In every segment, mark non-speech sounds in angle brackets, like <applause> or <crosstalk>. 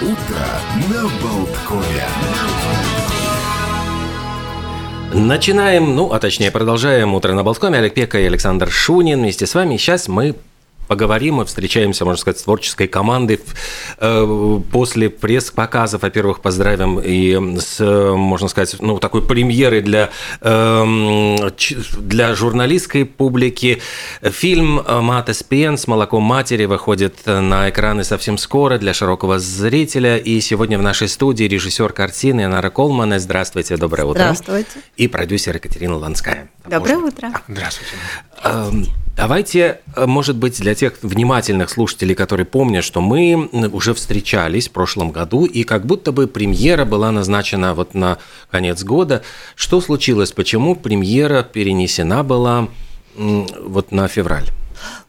Утро на Болткове. Начинаем, ну, а точнее продолжаем «Утро на Болткоме». Олег Пека и Александр Шунин вместе с вами. Сейчас мы поговорим, мы встречаемся, можно сказать, с творческой командой. Э, после пресс-показов, во-первых, поздравим и с, можно сказать, ну, такой премьерой для, эм, для журналистской публики. Фильм «Мата Спен» с молоком матери выходит на экраны совсем скоро для широкого зрителя. И сегодня в нашей студии режиссер картины Нара Колмана. Здравствуйте, доброе утро. Здравствуйте. И продюсер Екатерина Ланская. Доброе утро. Здравствуйте. Эм, давайте, э, может быть, для тех внимательных слушателей, которые помнят, что мы уже встречались в прошлом году, и как будто бы премьера была назначена вот на конец года. Что случилось? Почему премьера перенесена была вот на февраль?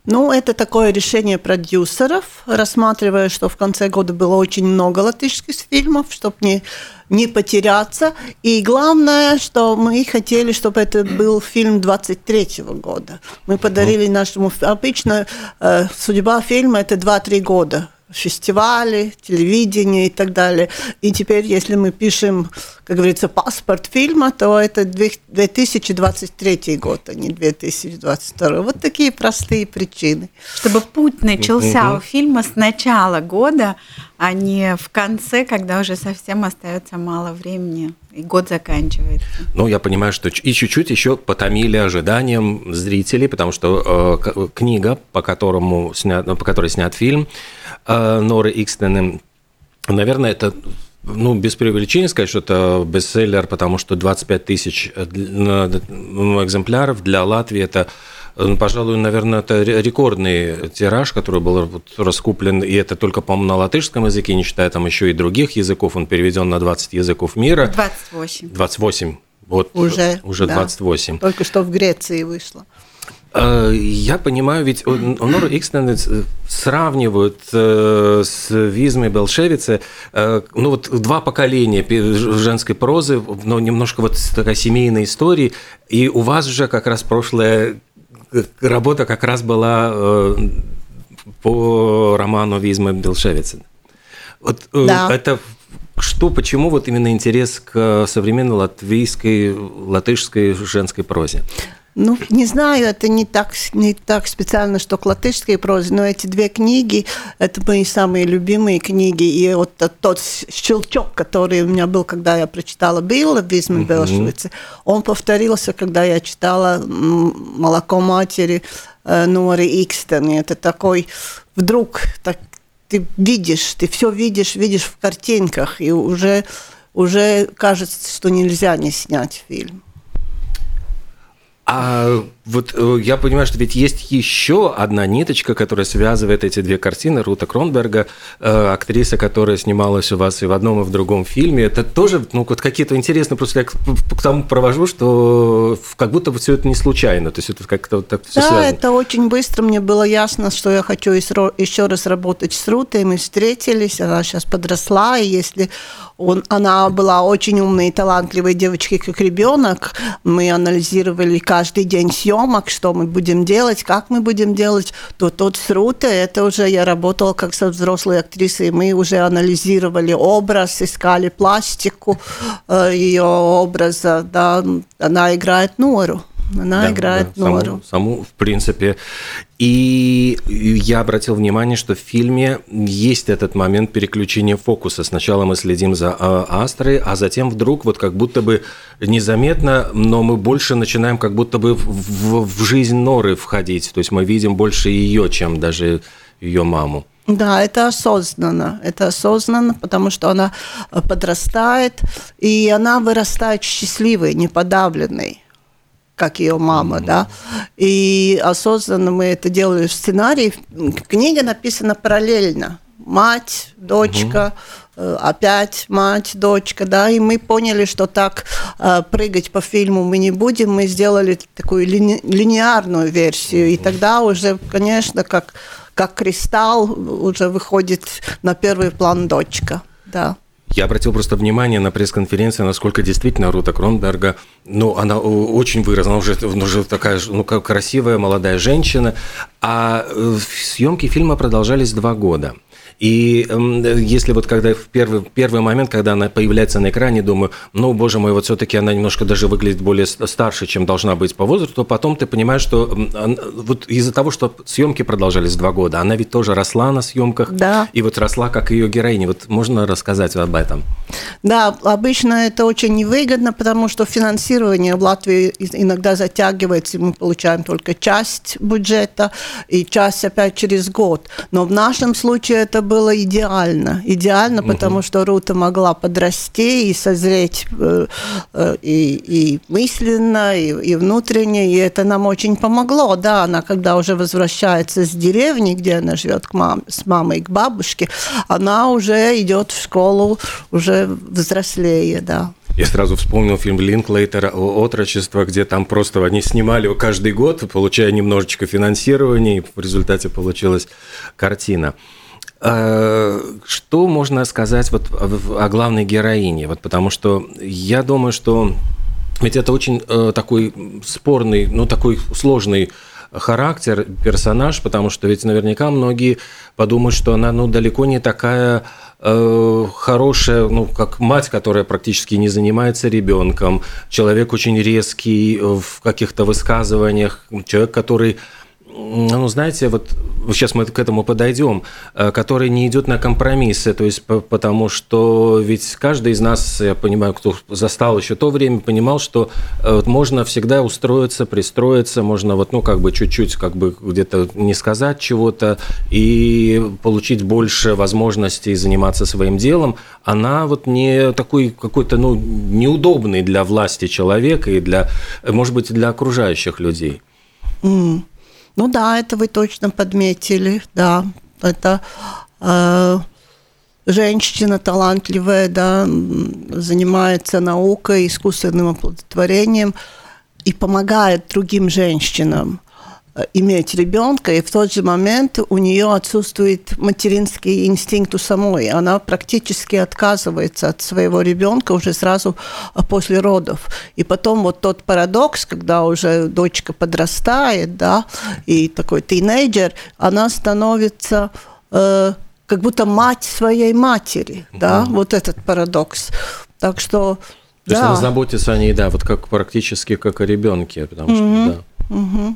Ну, это такое решение продюсеров, рассматривая, что в конце года было очень много латышских фильмов, чтобы не, не потеряться. И главное, что мы хотели, чтобы это был фильм 23 -го года. Мы подарили нашему... Обычно э, судьба фильма – это 2-3 года фестивали, телевидение и так далее. И теперь, если мы пишем, как говорится, паспорт фильма, то это 2023 год, а не 2022. Вот такие простые причины. Чтобы путь начался у фильма с начала года, а не в конце, когда уже совсем остается мало времени и год заканчивается. Ну, я понимаю, что и чуть-чуть еще потомили ожиданием зрителей, потому что э, книга, по, которому снят, по которой снят фильм э, Норы Икстены, наверное, это ну, без преувеличения сказать, что это бестселлер, потому что 25 тысяч э, ну, экземпляров для Латвии это ну, пожалуй, наверное, это рекордный тираж, который был раскуплен, и это только, по-моему, на латышском языке, не считая там еще и других языков, он переведен на 20 языков мира. 28. 28. Вот, уже, уже да. 28. Только что в Греции вышло. Э, я понимаю, ведь Нору Икстен сравнивают э, с Визмой Белшевице, э, ну вот два поколения женской прозы, но немножко вот такой семейной истории, и у вас же как раз прошлое работа как раз была э, по роману Визмы Белшевицы. Вот э, да. это что, почему вот именно интерес к современной латвийской, латышской женской прозе? Ну, не знаю, это не так, не так специально, что к латышской прозе, но эти две книги, это мои самые любимые книги. И вот тот щелчок, который у меня был, когда я прочитала Билла в Визме mm-hmm. он повторился, когда я читала «Молоко матери» э, Нори Икстен. И это такой вдруг так, ты видишь, ты все видишь, видишь в картинках, и уже, уже кажется, что нельзя не снять фильм. А вот э, я понимаю, что ведь есть еще одна ниточка, которая связывает эти две картины. Рута Кронберга, э, актриса, которая снималась у вас и в одном, и в другом фильме. Это тоже ну, вот какие-то интересные, просто я к, тому провожу, что как будто бы все это не случайно. То есть это как-то вот так все Да, связано. это очень быстро. Мне было ясно, что я хочу еще раз работать с Рутой. Мы встретились, она сейчас подросла, и если он, она была очень умной и талантливой девочкой, как ребенок, мы анализировали каждый день съемок, что мы будем делать, как мы будем делать, то тот с Рутой, это уже я работала как со взрослой актрисой, мы уже анализировали образ, искали пластику э, ее образа, да, она играет Нору. Она да, играет да, Нору. Саму, саму, в принципе. И я обратил внимание, что в фильме есть этот момент переключения фокуса. Сначала мы следим за а, Астрой, а затем вдруг вот как будто бы незаметно, но мы больше начинаем как будто бы в, в, в жизнь Норы входить. То есть мы видим больше ее, чем даже ее маму. Да, это осознанно. Это осознанно, потому что она подрастает, и она вырастает счастливой, неподавленной как ее мама, mm-hmm. да. И осознанно мы это делали в сценарии. Книга написана параллельно. Мать, дочка, mm-hmm. опять мать, дочка, да, и мы поняли, что так э, прыгать по фильму мы не будем, мы сделали такую лини- линеарную версию, mm-hmm. и тогда уже, конечно, как, как кристалл уже выходит на первый план дочка, да. Я обратил просто внимание на пресс-конференции, насколько действительно Рута Кронберга, ну, она очень выросла, она уже, уже такая, ну, как красивая молодая женщина, а э, съемки фильма продолжались два года. И если вот когда в первый, первый момент, когда она появляется на экране, думаю, ну, боже мой, вот все-таки она немножко даже выглядит более старше, чем должна быть по возрасту, то потом ты понимаешь, что вот из-за того, что съемки продолжались два года, она ведь тоже росла на съемках, да. и вот росла как ее героиня. Вот можно рассказать об этом? Да, обычно это очень невыгодно, потому что финансирование в Латвии иногда затягивается, и мы получаем только часть бюджета и часть опять через год. Но в нашем случае это было идеально. Идеально, угу. потому что Рута могла подрасти и созреть э, э, и, и мысленно, и, и внутренне, и это нам очень помогло. Да, она когда уже возвращается с деревни, где она живет к мам, с мамой, к бабушке, она уже идет в школу уже взрослее, да. Я сразу вспомнил фильм Линклейтера «Отрочество», где там просто они снимали его каждый год, получая немножечко финансирования, и в результате получилась картина. А, что можно сказать вот о главной героине? Вот потому что я думаю, что ведь это очень э, такой спорный, ну такой сложный характер, персонаж, потому что ведь наверняка многие подумают, что она ну далеко не такая э, хорошая, ну, как мать, которая практически не занимается ребенком, человек очень резкий в каких-то высказываниях, человек, который ну, знаете, вот сейчас мы к этому подойдем, э, который не идет на компромиссы, то есть потому что ведь каждый из нас, я понимаю, кто застал еще то время, понимал, что э, вот можно всегда устроиться, пристроиться, можно вот, ну, как бы чуть-чуть, как бы где-то не сказать чего-то и получить больше возможностей заниматься своим делом. Она вот не такой какой-то, ну, неудобный для власти человек и для, может быть, для окружающих людей. Mm. Ну да, это вы точно подметили, да. Это э, женщина талантливая, да, занимается наукой, искусственным оплодотворением и помогает другим женщинам. Э, иметь ребенка, и в тот же момент у нее отсутствует материнский инстинкт у самой. Она практически отказывается от своего ребенка уже сразу э, после родов. И потом вот тот парадокс, когда уже дочка подрастает, да, и такой тинейджер, она становится э, как будто мать своей матери, mm-hmm. да, вот этот парадокс. Так что то да. есть она заботится о ней, да, вот как практически как о ребенке, потому что, mm-hmm. да. Mm-hmm.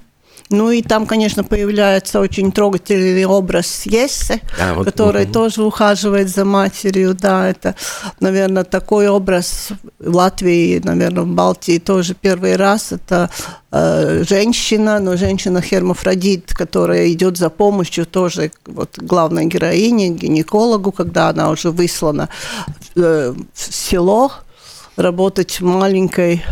Ну и там, конечно, появляется очень трогательный образ Ессы, да, вот, который угу. тоже ухаживает за матерью. Да, это, наверное, такой образ в Латвии, наверное, в Балтии тоже первый раз. Это э, женщина, но женщина-хермафродит, которая идет за помощью тоже вот, главной героине, гинекологу, когда она уже выслана э, в село работать в маленькой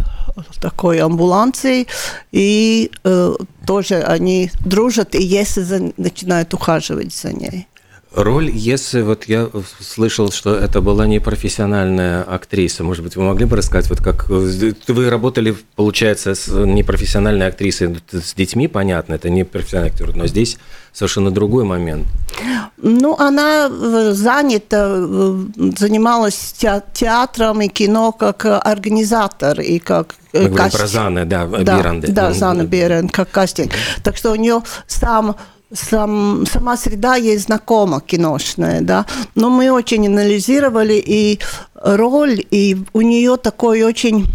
такой амбуланцией, и э, тоже они дружат, и если за, начинают ухаживать за ней. Роль если вот я слышал, что это была не профессиональная актриса. Может быть, вы могли бы рассказать, вот как вы работали, получается, с непрофессиональной актрисой, с детьми, понятно, это не профессиональный актер, но здесь совершенно другой момент. Ну, она э, занята, э, занималась театром и кино как организатор и как Мы каст... про Заны, да, да Биранды. Да, Зана Бирен, как кастинг. Так что у нее сам сам, сама среда ей знакома киношная, да, но мы очень анализировали и роль, и у нее такой очень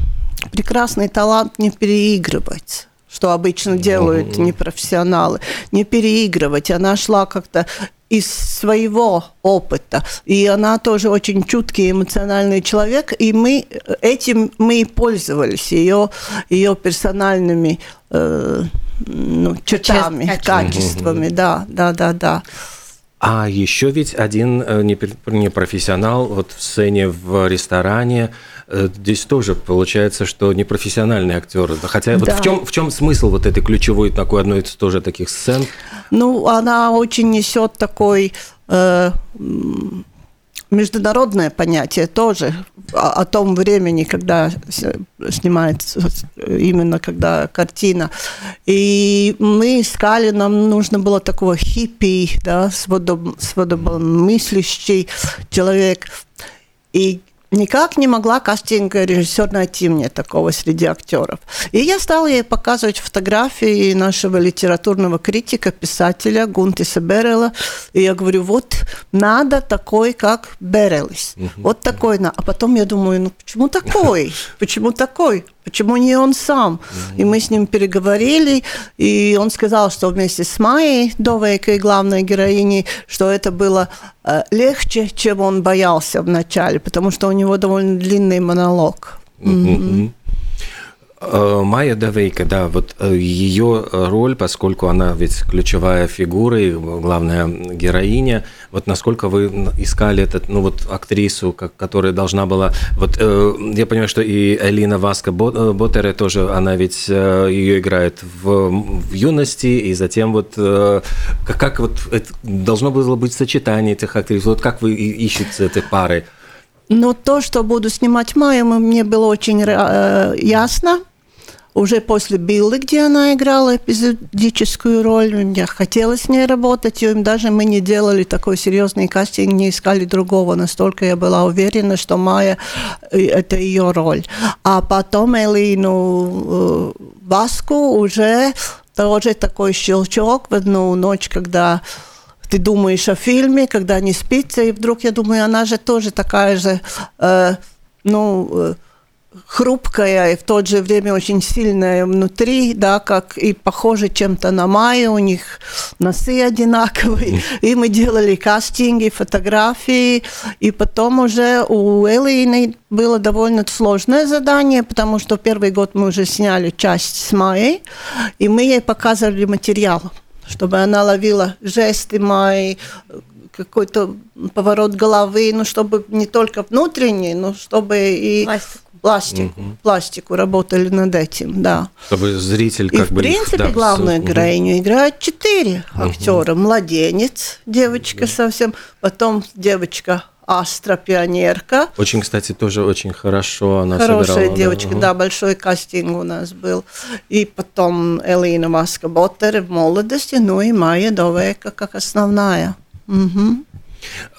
прекрасный талант не переигрывать что обычно делают непрофессионалы, не переигрывать. Она шла как-то из своего опыта. И она тоже очень чуткий, эмоциональный человек, и мы этим мы и пользовались, ее, ее персональными э, ну, чертами, качествами, да, да, да, да. А еще ведь один э, непрофессионал вот в сцене в ресторане, э, здесь тоже получается, что непрофессиональный актер. Хотя да. вот в чем, в чем смысл вот этой ключевой такой одной из тоже таких сцен? Ну, она очень несет такой э, международное понятие тоже о, о том времени, когда снимается именно когда картина. И мы искали, нам нужно было такого хиппи, да, свободомыслящий человек. И никак не могла кастинг-режиссер найти мне такого среди актеров. И я стала ей показывать фотографии нашего литературного критика, писателя Гунтиса Берела. И я говорю, вот надо такой, как Берелис. Вот такой. А потом я думаю, ну почему такой? Почему такой? Почему не он сам? И мы с ним переговорили, и он сказал, что вместе с Майей, Довейкой, главной героиней, что это было э, легче, чем он боялся вначале, потому что у него довольно длинный монолог. Mm-hmm. Э, Майя Давейка, да, вот э, ее роль, поскольку она ведь ключевая фигура и главная героиня, вот насколько вы искали этот, ну вот актрису, которая должна была, вот э, я понимаю, что и Элина Васка Боттере тоже, она ведь ее играет в, в юности, и затем вот как, как вот должно было быть сочетание этих актрис, вот как вы ищете этой пары? Но то, что буду снимать Майю, мне было очень э, ясно. Уже после Биллы, где она играла эпизодическую роль, мне хотелось с ней работать, и даже мы не делали такой серьезный кастинг, не искали другого, настолько я была уверена, что Майя э, – это ее роль. А потом Элину э, Васку уже тоже такой щелчок в одну ночь, когда ты думаешь о фильме, когда не спится, и вдруг я думаю, она же тоже такая же, э, ну, э, хрупкая и в то же время очень сильная внутри, да, как и похоже чем-то на Майю, у них носы одинаковые, и мы делали кастинги, фотографии, и потом уже у Элины было довольно сложное задание, потому что первый год мы уже сняли часть с Майей, и мы ей показывали материал чтобы она ловила жесты мои, какой-то поворот головы, ну, чтобы не только внутренний, но чтобы и пластику, пластику, угу. пластику работали над этим, да. Чтобы зритель как и, бы... в принципе, да, главную угу. героиню играют четыре угу. актера. Младенец, девочка угу. совсем, потом девочка Астра пионерка. Очень, кстати, тоже очень хорошо она Хорошая собирала, девочка, да, да, большой кастинг у нас был. И потом Элина Маска Боттер в молодости, ну и Майя Довека как основная. Угу.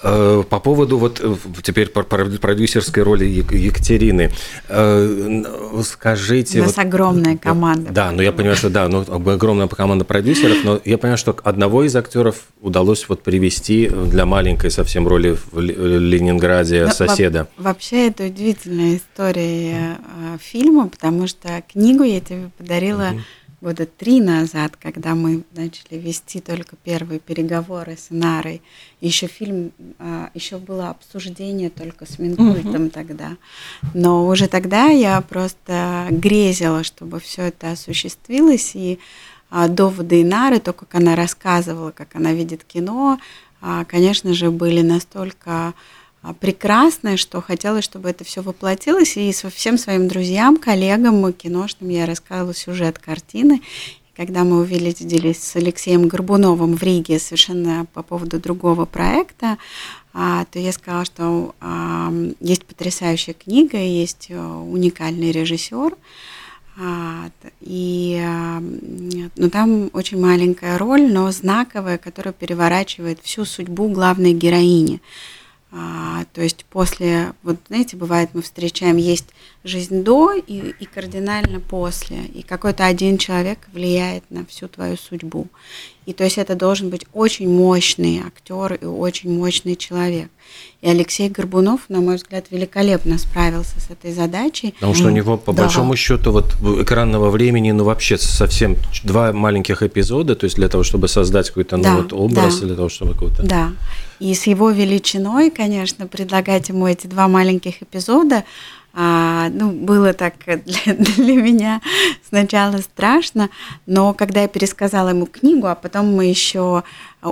По поводу вот э, теперь продюсерской роли Екатерины, э, скажите... У нас вот, огромная команда. Да, ну я понимаю, что да, ну огромная команда продюсеров, но я понимаю, что одного из актеров удалось вот привести для маленькой совсем роли в Ленинграде но соседа. Вообще это удивительная история э, фильма, потому что книгу я тебе подарила угу года три назад, когда мы начали вести только первые переговоры с Нарой, еще фильм, а, еще было обсуждение только с Минкультом угу. тогда. Но уже тогда я просто грезила, чтобы все это осуществилось, и а, доводы Инары, то, как она рассказывала, как она видит кино, а, конечно же, были настолько прекрасное, что хотелось, чтобы это все воплотилось. И со всем своим друзьям, коллегам киношным я рассказывала сюжет картины. И когда мы увиделись с Алексеем Горбуновым в Риге совершенно по поводу другого проекта, а, то я сказала, что а, есть потрясающая книга, есть э, уникальный режиссер, и ну, там очень маленькая роль, но знаковая, которая переворачивает всю судьбу главной героини. А, то есть после, вот знаете, бывает, мы встречаем, есть жизнь до и, и кардинально после. И какой-то один человек влияет на всю твою судьбу. И то есть это должен быть очень мощный актер и очень мощный человек. И Алексей Горбунов, на мой взгляд, великолепно справился с этой задачей. Потому что у него, по да. большому счету, вот экранного времени, ну вообще совсем два маленьких эпизода, то есть для того, чтобы создать какой-то ну, да, вот образ, да. для того, чтобы какой-то... Да. И с его величиной, конечно, предлагать ему эти два маленьких эпизода, а, ну, было так <laughs> для, для меня сначала страшно, но когда я пересказала ему книгу, а потом мы еще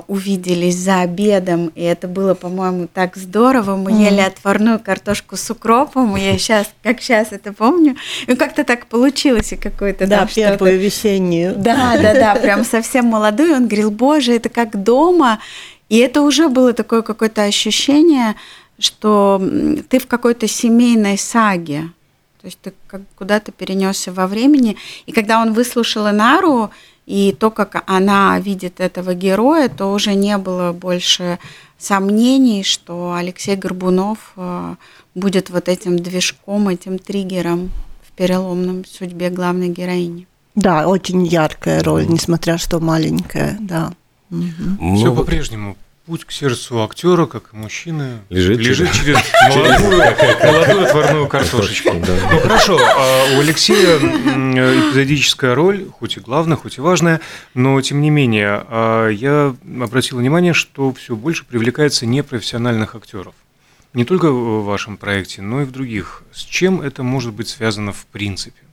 увиделись за обедом, и это было, по-моему, так здорово. Мы mm. ели отварную картошку с укропом, и я <laughs> сейчас, как сейчас это помню, и как-то так получилось, и какой-то да, первую весеннюю. Да, да, да, прям <laughs> совсем молодой. Он говорил, боже, это как дома, и это уже было такое какое-то ощущение, что ты в какой-то семейной саге. То есть ты как куда-то перенесся во времени. И когда он выслушал Инару, И то, как она видит этого героя, то уже не было больше сомнений, что Алексей Горбунов э, будет вот этим движком, этим триггером в переломном судьбе главной героини. Да, очень яркая роль, несмотря что маленькая, да. Угу. Все по-прежнему путь к сердцу актера, как и мужчины, лежит, лежит <laughs> через, молодую, <laughs> молодую отварную картошечку. Ну хорошо, а у Алексея эпизодическая роль, хоть и главная, хоть и важная, но тем не менее, а, я обратил внимание, что все больше привлекается непрофессиональных актеров. Не только в вашем проекте, но и в других. С чем это может быть связано в принципе?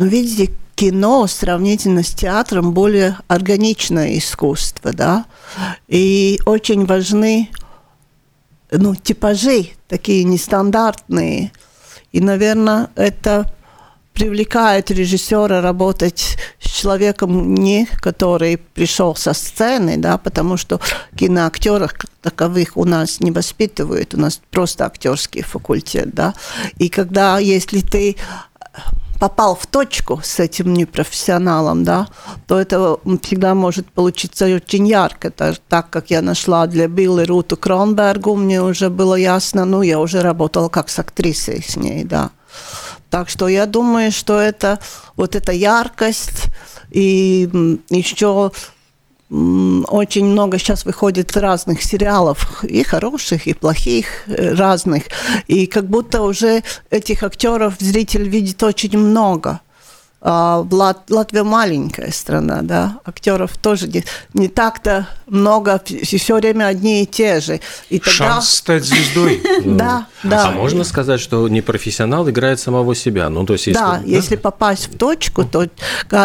Ну, видите, кино сравнительно с театром более органичное искусство, да, и очень важны, ну, типажи такие нестандартные, и, наверное, это привлекает режиссера работать с человеком, не который пришел со сцены, да, потому что киноактеров таковых у нас не воспитывают, у нас просто актерский факультет, да. И когда, если ты попал в точку с этим непрофессионалом, да, то это всегда может получиться очень ярко. Так как я нашла для Билли Руту Кронбергу, мне уже было ясно, ну, я уже работала как с актрисой с ней, да. Так что я думаю, что это вот эта яркость и еще очень много сейчас выходит разных сериалов, и хороших, и плохих, э, разных. И как будто уже этих актеров зритель видит очень много. А, Лат, Латвия маленькая страна, да, актеров тоже не, не так-то много, все время одни и те же. И тогда... Шанс стать звездой. <laughs> Да, да. А можно сказать, что не профессионал играет самого себя? Ну, то есть, если... Да, если попасть в точку, то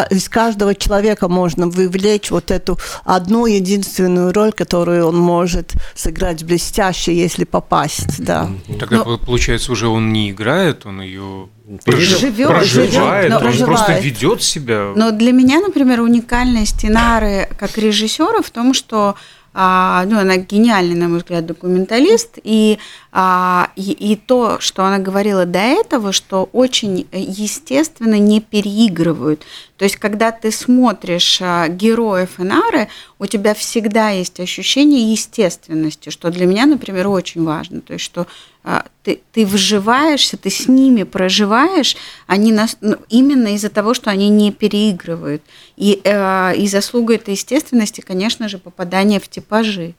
из каждого человека можно вывлечь вот эту одну единственную роль, которую он может сыграть блестяще, если попасть, да. Тогда, получается, уже он не играет, он ее живет, проживает, живет, он проживает. просто ведет себя. Но для меня, например, уникальность Инары как режиссера в том, что а, ну, она гениальный, на мой взгляд, документалист, и, а, и, и то, что она говорила до этого, что очень естественно не переигрывают. То есть, когда ты смотришь а, героев Инары, у тебя всегда есть ощущение естественности, что для меня, например, очень важно. То есть, что ты, ты вживаешься, ты с ними проживаешь, они нас, ну, именно из-за того, что они не переигрывают. И, э, и заслуга этой естественности, конечно же, попадание в типажи.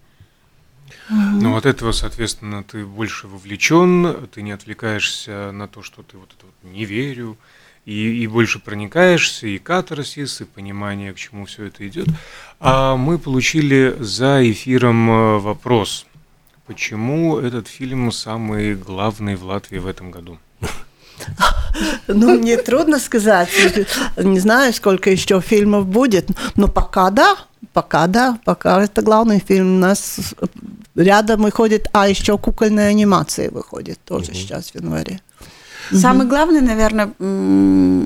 Ну, от этого, соответственно, ты больше вовлечен, ты не отвлекаешься на то, что ты вот это вот не верю, и, и больше проникаешься, и катарсис, и понимание, к чему все это идет. А мы получили за эфиром э, вопрос – Почему этот фильм самый главный в Латвии в этом году? Ну, мне трудно сказать. Не знаю, сколько еще фильмов будет. Но пока да, пока да, пока это главный фильм. У нас рядом выходит, а еще кукольная анимация выходит тоже угу. сейчас в январе. Самый главный, наверное,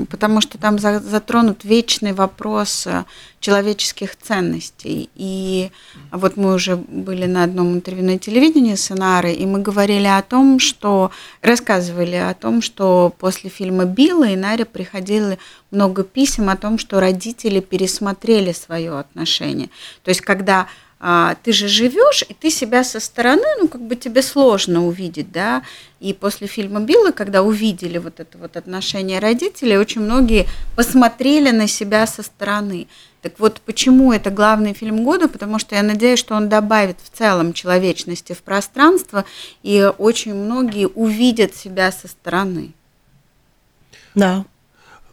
потому что там затронут вечный вопрос э, человеческих ценностей. И вот мы уже были на одном интервью на телевидении с Инарой, и мы говорили о том, что рассказывали о том, что после фильма Билла Инаре приходило много писем о том, что родители пересмотрели свое отношение. То есть, когда а, ты же живешь, и ты себя со стороны, ну, как бы тебе сложно увидеть, да, и после фильма Билла, когда увидели вот это вот отношение родителей, очень многие посмотрели на себя со стороны. Так вот, почему это главный фильм года? Потому что я надеюсь, что он добавит в целом человечности в пространство, и очень многие увидят себя со стороны. Да,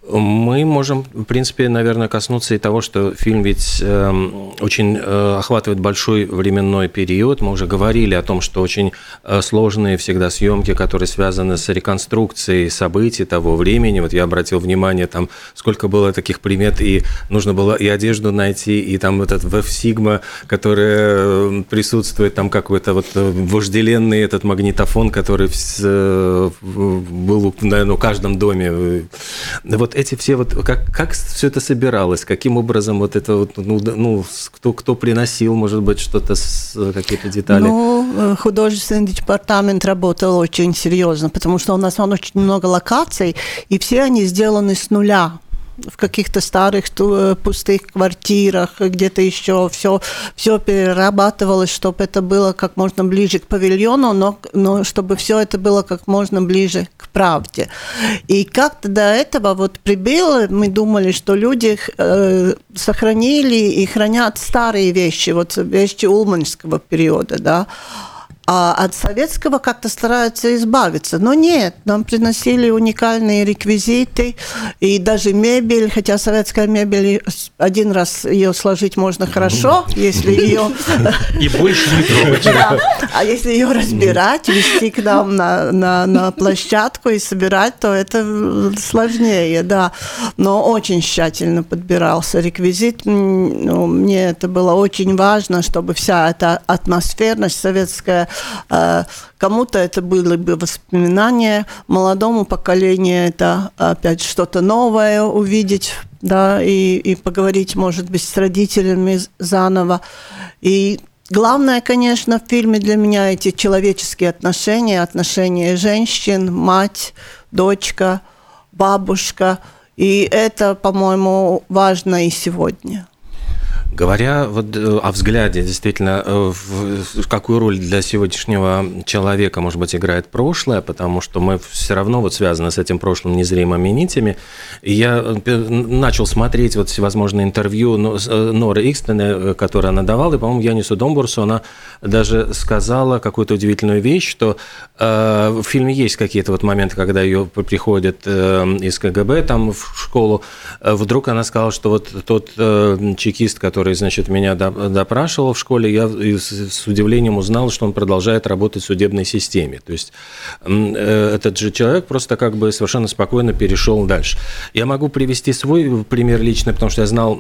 мы можем, в принципе, наверное, коснуться и того, что фильм ведь э, очень э, охватывает большой временной период. Мы уже говорили о том, что очень э, сложные всегда съемки, которые связаны с реконструкцией событий того времени. Вот я обратил внимание, там сколько было таких примет, и нужно было и одежду найти, и там этот веб-сигма, который э, присутствует, там какой-то вот э, вожделенный этот магнитофон, который в, э, был, наверное, в каждом доме. Вот эти все вот, как, как все это собиралось, каким образом вот это вот, ну, ну кто, кто приносил, может быть, что-то, какие-то детали? Ну, э, художественный департамент работал очень серьезно, потому что у нас очень много локаций, и все они сделаны с нуля. В каких-то старых э, пустых квартирах, где-то еще все, все перерабатывалось, чтобы это было как можно ближе к павильону, но, но чтобы все это было как можно ближе к правде. И как-то до этого вот прибыло, мы думали, что люди э, сохранили и хранят старые вещи, вот вещи Улманского периода, да, а от советского как-то стараются избавиться. Но нет, нам приносили уникальные реквизиты и даже мебель, хотя советская мебель, один раз ее сложить можно хорошо, если ее... <laughs> И больше не трогать. А если ее разбирать, вести к нам на, на, на площадку и собирать, то это сложнее, да. Но очень тщательно подбирался реквизит. Ну, мне это было очень важно, чтобы вся эта атмосферность советская кому-то это были бы воспоминания, молодому поколению это опять что-то новое увидеть, да, и, и поговорить, может быть, с родителями заново. И Главное, конечно, в фильме для меня эти человеческие отношения, отношения женщин, мать, дочка, бабушка. И это, по-моему, важно и сегодня. Говоря вот э, о взгляде, действительно, э, в какую роль для сегодняшнего человека, может быть, играет прошлое, потому что мы все равно вот связаны с этим прошлым незримыми нитями. И я э, начал смотреть вот всевозможные интервью Норы Икстены, которые она давала, и, по-моему, Янису Домбурсу она даже сказала какую-то удивительную вещь, что э, в фильме есть какие-то вот моменты, когда ее приходят э, из КГБ там в школу, вдруг она сказала, что вот тот э, чекист, который который, значит, меня допрашивал в школе, я с удивлением узнал, что он продолжает работать в судебной системе. То есть э, этот же человек просто как бы совершенно спокойно перешел дальше. Я могу привести свой пример личный, потому что я знал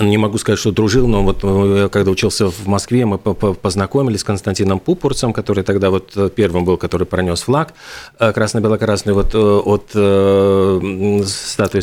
не могу сказать, что дружил, но вот э, когда учился в Москве, мы познакомились с Константином Пупурцем, который тогда вот э, первым был, который пронес флаг э, красно-бело-красный вот от статуи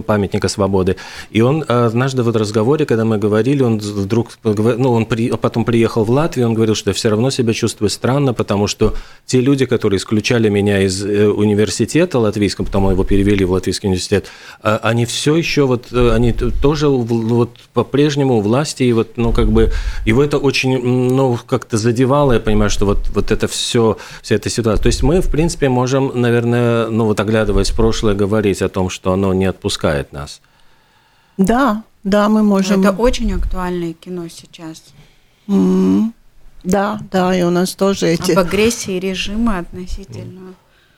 памятника свободы. И он однажды в разговоре, когда мы говорили, он вдруг, ну, он при, потом приехал в Латвию, он говорил, что я все равно себя чувствую странно, потому что те люди, которые исключали меня из университета латвийского, потом его перевели в латвийский университет, они все еще вот, они тоже тоже вот по-прежнему власти, и вот, ну, как бы, его это очень, ну, как-то задевало, я понимаю, что вот, вот это все, вся эта ситуация. То есть мы, в принципе, можем, наверное, ну, вот оглядываясь в прошлое, говорить о том, что оно не отпускает нас. Да, да, мы можем. Это очень актуальное кино сейчас. Mm-hmm. Да, да, и у нас тоже эти... Об агрессии режима относительно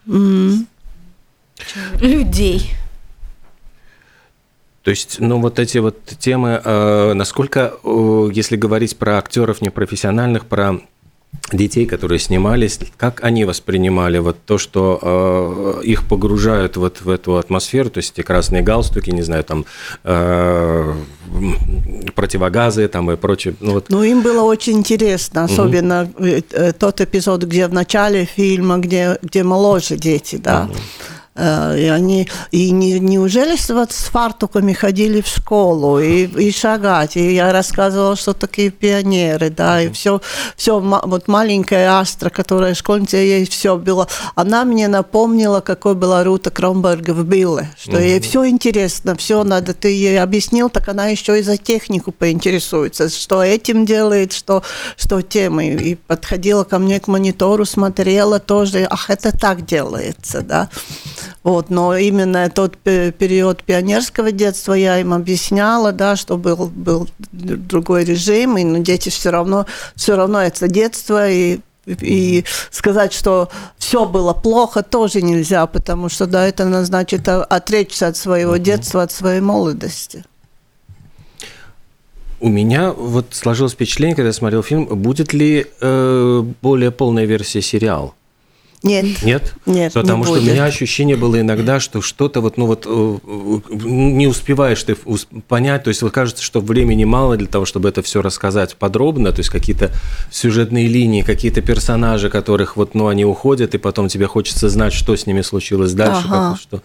mm-hmm. людей. То есть, ну, вот эти вот темы, э, насколько, э, если говорить про актеров непрофессиональных, про детей, которые снимались, как они воспринимали вот то, что э, их погружают вот в эту атмосферу, то есть эти красные галстуки, не знаю, там э, противогазы там и прочее. Ну, вот. ну им было очень интересно, особенно угу. тот эпизод, где в начале фильма, где, где моложе дети, да. Угу и они, и не, неужели вот с фартуками ходили в школу и, и шагать? И я рассказывала, что такие пионеры, да, и все, все вот маленькая Астра, которая школьница, ей все было. Она мне напомнила, какой была Рута Кромберга в Билле, что угу. ей все интересно, все надо, ты ей объяснил, так она еще и за технику поинтересуется, что этим делает, что, что тем. И, и подходила ко мне к монитору, смотрела тоже, ах, это так делается, да. Вот, но именно тот период пионерского детства я им объясняла, да, что был, был другой режим, и но ну, дети все равно, все равно это детство, и и сказать, что все было плохо, тоже нельзя, потому что да, это значит отречься от своего детства, от своей молодости. У меня вот сложилось впечатление, когда я смотрел фильм, будет ли э, более полная версия сериала? Нет. Нет? Нет, Потому не что будет. у меня ощущение было иногда, что что-то вот, ну вот, э, не успеваешь ты понять, то есть вот кажется, что времени мало для того, чтобы это все рассказать подробно, то есть какие-то сюжетные линии, какие-то персонажи, которых вот, ну, они уходят, и потом тебе хочется знать, что с ними случилось дальше. Ага. Как, что...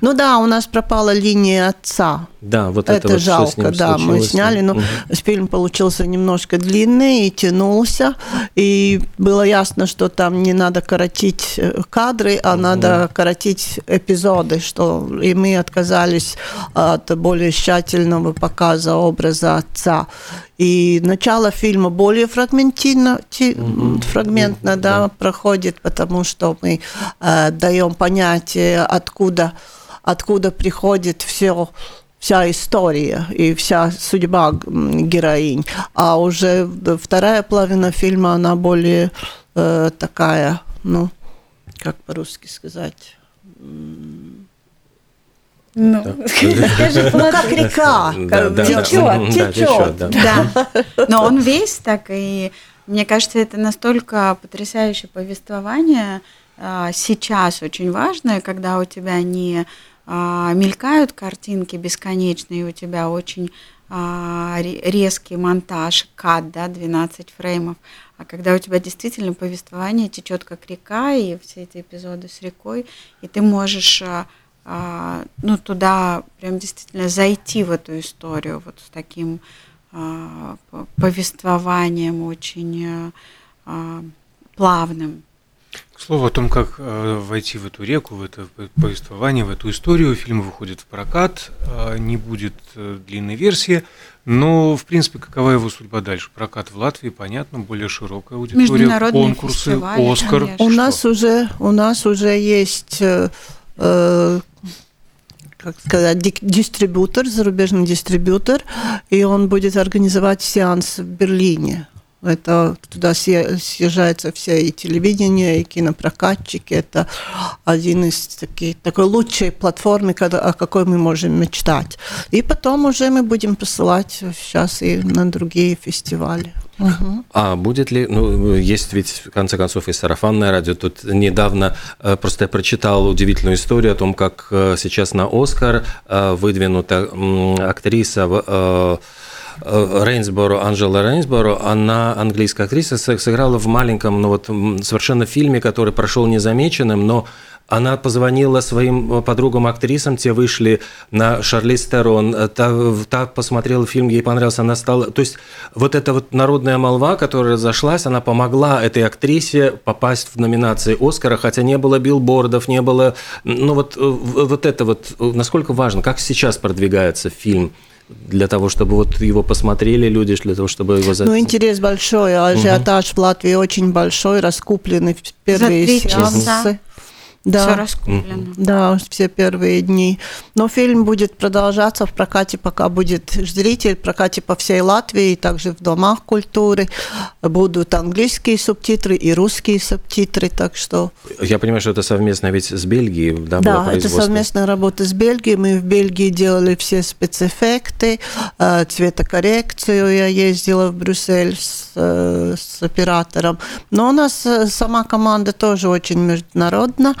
Ну да, у нас пропала линия отца. Да, вот это, это вот, жалко, что с ним да, случилось. мы сняли, но угу. фильм получился немножко длинный и тянулся, и было ясно, что там не надо коротить коротить э, кадры, а надо коротить эпизоды, что и мы отказались от более тщательного показа образа отца. И начало фильма более фрагментно, фрагментно да, проходит, потому что мы э, даем понятие, откуда, откуда приходит все вся история и вся судьба героинь. А уже вторая половина фильма, она более э, такая, ну, как по-русски сказать... Ну, <laughs> скажи, ну, как река, течет, течет. Да. <laughs> Но он весь так, и мне кажется, это настолько потрясающее повествование а, сейчас очень важное, когда у тебя не а, мелькают картинки бесконечные, у тебя очень резкий монтаж, кат, да, 12 фреймов, а когда у тебя действительно повествование течет как река, и все эти эпизоды с рекой, и ты можешь а, ну, туда прям действительно зайти в эту историю вот с таким повествованием очень плавным. К слову о том, как э, войти в эту реку, в это повествование, в эту историю, фильм выходит в прокат, э, не будет э, длинной версии, но, в принципе, какова его судьба дальше? Прокат в Латвии, понятно, более широкая аудитория, конкурсы, Оскар. Конечно. У нас уже, у нас уже есть э, как сказать, дистрибьютор, зарубежный дистрибьютор, и он будет организовать сеанс в Берлине. Это туда съезжается все и телевидение, и кинопрокатчики. Это один из таких, такой лучшей платформы, о какой мы можем мечтать. И потом уже мы будем посылать сейчас и на другие фестивали. Угу. А будет ли, ну, есть ведь, в конце концов, и сарафанное радио. Тут недавно э, просто я прочитал удивительную историю о том, как э, сейчас на «Оскар» э, выдвинута актриса Рейнсборо, Анжела Рейнсборо, она английская актриса, сыграла в маленьком, ну вот совершенно фильме, который прошел незамеченным, но она позвонила своим подругам-актрисам, те вышли на Шарлиз Терон, та, та посмотрела фильм, ей понравился, она стала... То есть вот эта вот народная молва, которая разошлась, она помогла этой актрисе попасть в номинации Оскара, хотя не было билбордов, не было... Ну вот, вот это вот, насколько важно, как сейчас продвигается фильм для того, чтобы вот его посмотрели люди, для того, чтобы его... Ну, интерес большой, ажиотаж угу. в Латвии очень большой, раскуплены первые сеансы. Да. Все раскуплено. Да, все первые дни. Но фильм будет продолжаться в прокате, пока будет зритель, в прокате по всей Латвии, также в домах культуры. Будут английские субтитры и русские субтитры, так что... Я понимаю, что это совместно ведь с Бельгией, да, Да, это совместная работа с Бельгией. Мы в Бельгии делали все спецэффекты, э, цветокоррекцию. Я ездила в Брюссель с, э, с оператором. Но у нас э, сама команда тоже очень международна.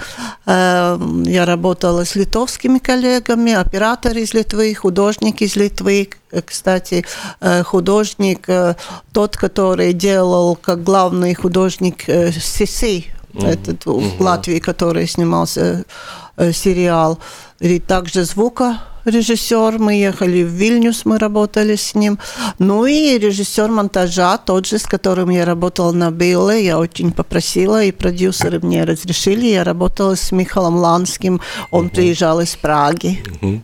Эм, я работала с литовскими коллегами, оператор из Литвы, художник из Литвы. Э, кстати, э, художник, э, тот, который делал как главный художник Сиси, mm-hmm. этот mm-hmm. в Латвии, который снимался сериал, и также звука режиссер, мы ехали в Вильнюс, мы работали с ним. Ну и режиссер монтажа, тот же, с которым я работала на Билле, я очень попросила, и продюсеры мне разрешили. Я работала с Михалом Ланским, он угу. приезжал из Праги. Угу.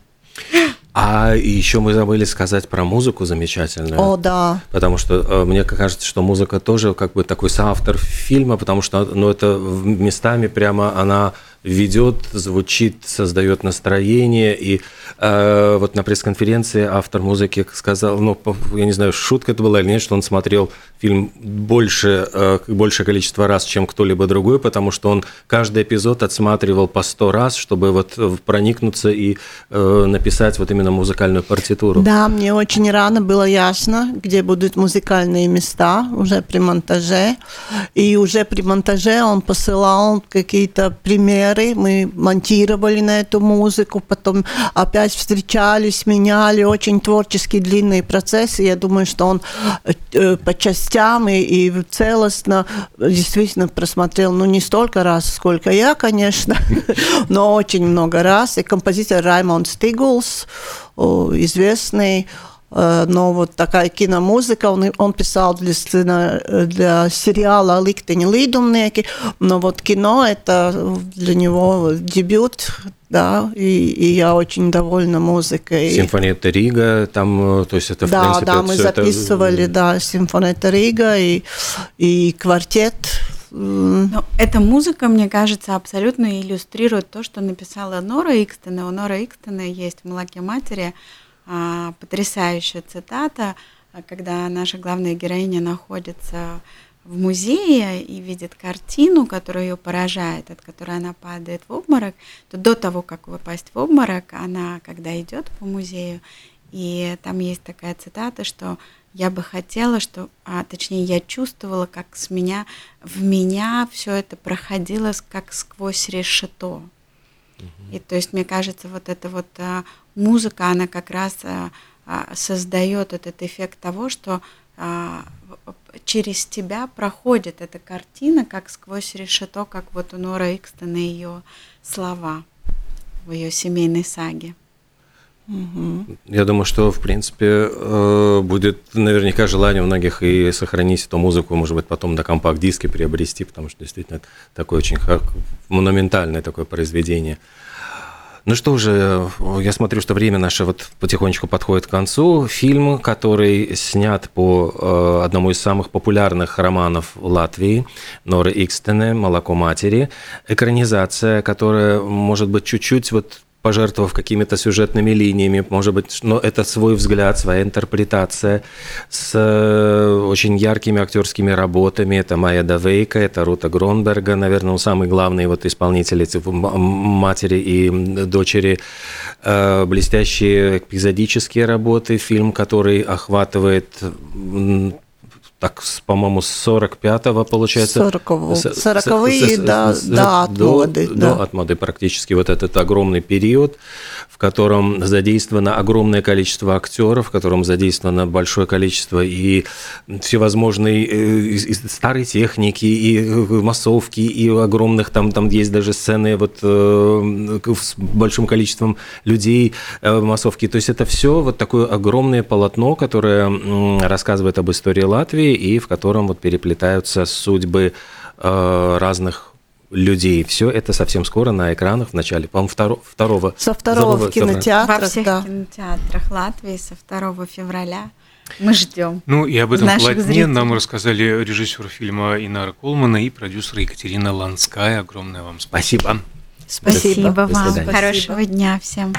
А еще мы забыли сказать про музыку замечательную. О, да. Потому что э, мне кажется, что музыка тоже как бы такой соавтор фильма, потому что ну, это местами прямо она ведет, звучит, создает настроение. И э, вот на пресс-конференции автор музыки сказал, ну, я не знаю, шутка это была или нет, что он смотрел фильм больше, э, большее количество раз, чем кто-либо другой, потому что он каждый эпизод отсматривал по сто раз, чтобы вот проникнуться и э, написать вот именно музыкальную партитуру. Да, мне очень рано было ясно, где будут музыкальные места уже при монтаже. И уже при монтаже он посылал какие-то примеры примеры, мы монтировали на эту музыку, потом опять встречались, меняли, очень творческие длинные процессы. Я думаю, что он э, по частям и, и целостно действительно просмотрел, ну, не столько раз, сколько я, конечно, <laughs> но очень много раз. И композитор Раймонд Стигулс, известный, э, но вот такая киномузыка, он, он писал для, сцена, для сериала «Ликтени лидумнеки», но вот кино – это для него дебют, да, и, и я очень довольна музыкой. Симфониета Рига, там, то есть это, в да, принципе, Да, мы записывали, это... да, Симфониета Рига и, и квартет но эта музыка, мне кажется, абсолютно иллюстрирует то, что написала Нора Икстена. У Нора Икстена есть в «Молоке матери» потрясающая цитата, а, когда наша главная героиня находится в музее и видит картину, которая ее поражает, от которой она падает в обморок, то до того, как выпасть в обморок, она, когда идет по музею, и там есть такая цитата, что я бы хотела, что, а, точнее, я чувствовала, как с меня, в меня все это проходило как сквозь решето. И то есть, мне кажется, вот эта вот а, музыка, она как раз а, а, создает этот эффект того, что а, через тебя проходит эта картина, как сквозь решето, как вот у Нора Икстона ее слова в ее семейной саге. Я думаю, что, в принципе, э, будет наверняка желание у многих и сохранить эту музыку, может быть, потом на компакт-диске приобрести, потому что действительно это такое очень монументальное такое произведение. Ну что же, я смотрю, что время наше вот потихонечку подходит к концу. Фильм, который снят по э, одному из самых популярных романов Латвии, Норы Икстене «Молоко матери». Экранизация, которая, может быть, чуть-чуть вот пожертвовав какими-то сюжетными линиями, может быть, но это свой взгляд, своя интерпретация с э, очень яркими актерскими работами. Это Майя Давейка, это Рута Гронберга, наверное, самый главный вот исполнитель матери и дочери. Э, блестящие эпизодические работы, фильм, который охватывает так, по-моему, с 45-го, получается. 40-го. 40-е до, до отмоды. До, да. до отмоды практически вот этот огромный период, в котором задействовано огромное количество актеров, в котором задействовано большое количество и всевозможной э, и старой техники, и э, массовки, и огромных там, там есть даже сцены вот э, с большим количеством людей, массовки. То есть это все вот такое огромное полотно, которое рассказывает об истории Латвии, и в котором вот переплетаются судьбы э, разных людей. Все это совсем скоро на экранах в начале, по-моему, второго, второго. Со второго в кинотеатрах, Во всех да. кинотеатрах Латвии со 2 февраля. Мы ждем. Ну и об этом полотне зрителей. нам рассказали режиссер фильма Инара Колмана и продюсер Екатерина Ланская. Огромное вам спасибо. Спасибо, спасибо вам. Хорошего дня всем.